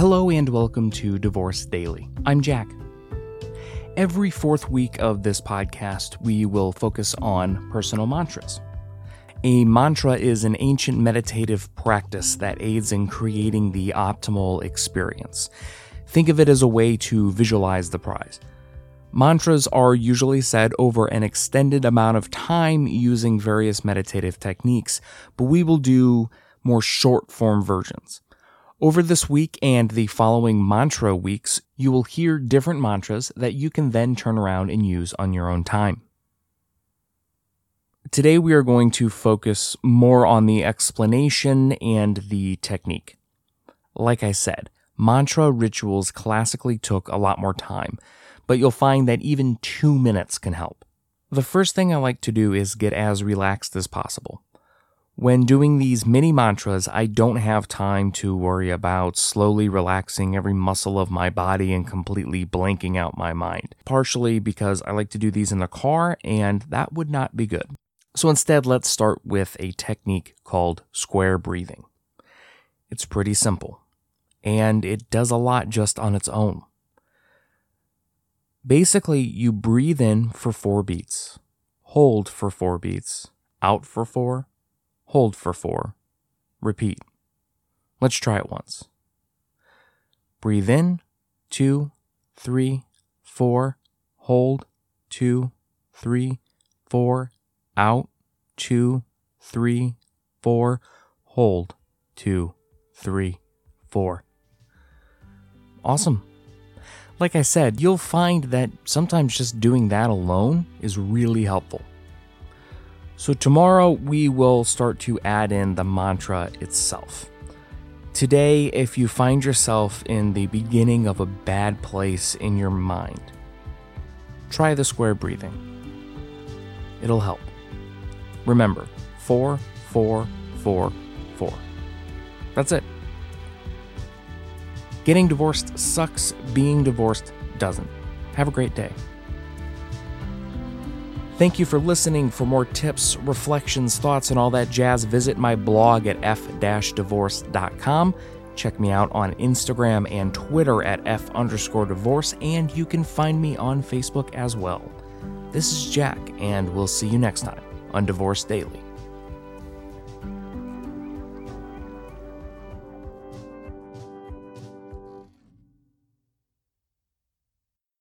Hello and welcome to Divorce Daily. I'm Jack. Every fourth week of this podcast, we will focus on personal mantras. A mantra is an ancient meditative practice that aids in creating the optimal experience. Think of it as a way to visualize the prize. Mantras are usually said over an extended amount of time using various meditative techniques, but we will do more short form versions. Over this week and the following mantra weeks, you will hear different mantras that you can then turn around and use on your own time. Today, we are going to focus more on the explanation and the technique. Like I said, mantra rituals classically took a lot more time, but you'll find that even two minutes can help. The first thing I like to do is get as relaxed as possible. When doing these mini mantras, I don't have time to worry about slowly relaxing every muscle of my body and completely blanking out my mind. Partially because I like to do these in the car, and that would not be good. So instead, let's start with a technique called square breathing. It's pretty simple, and it does a lot just on its own. Basically, you breathe in for four beats, hold for four beats, out for four, hold for four, repeat. Let's try it once. Breathe in, two, three, four, hold, two, three, four, out, two, three, four, hold, two, three, four. Awesome. Like I said, you'll find that sometimes just doing that alone is really helpful. So, tomorrow we will start to add in the mantra itself. Today, if you find yourself in the beginning of a bad place in your mind, try the square breathing. It'll help. Remember, four, four, four, four. That's it. Getting divorced sucks, being divorced doesn't. Have a great day. Thank you for listening. For more tips, reflections, thoughts, and all that jazz, visit my blog at f-divorce.com. Check me out on Instagram and Twitter at f underscore divorce, and you can find me on Facebook as well. This is Jack, and we'll see you next time on Divorce Daily.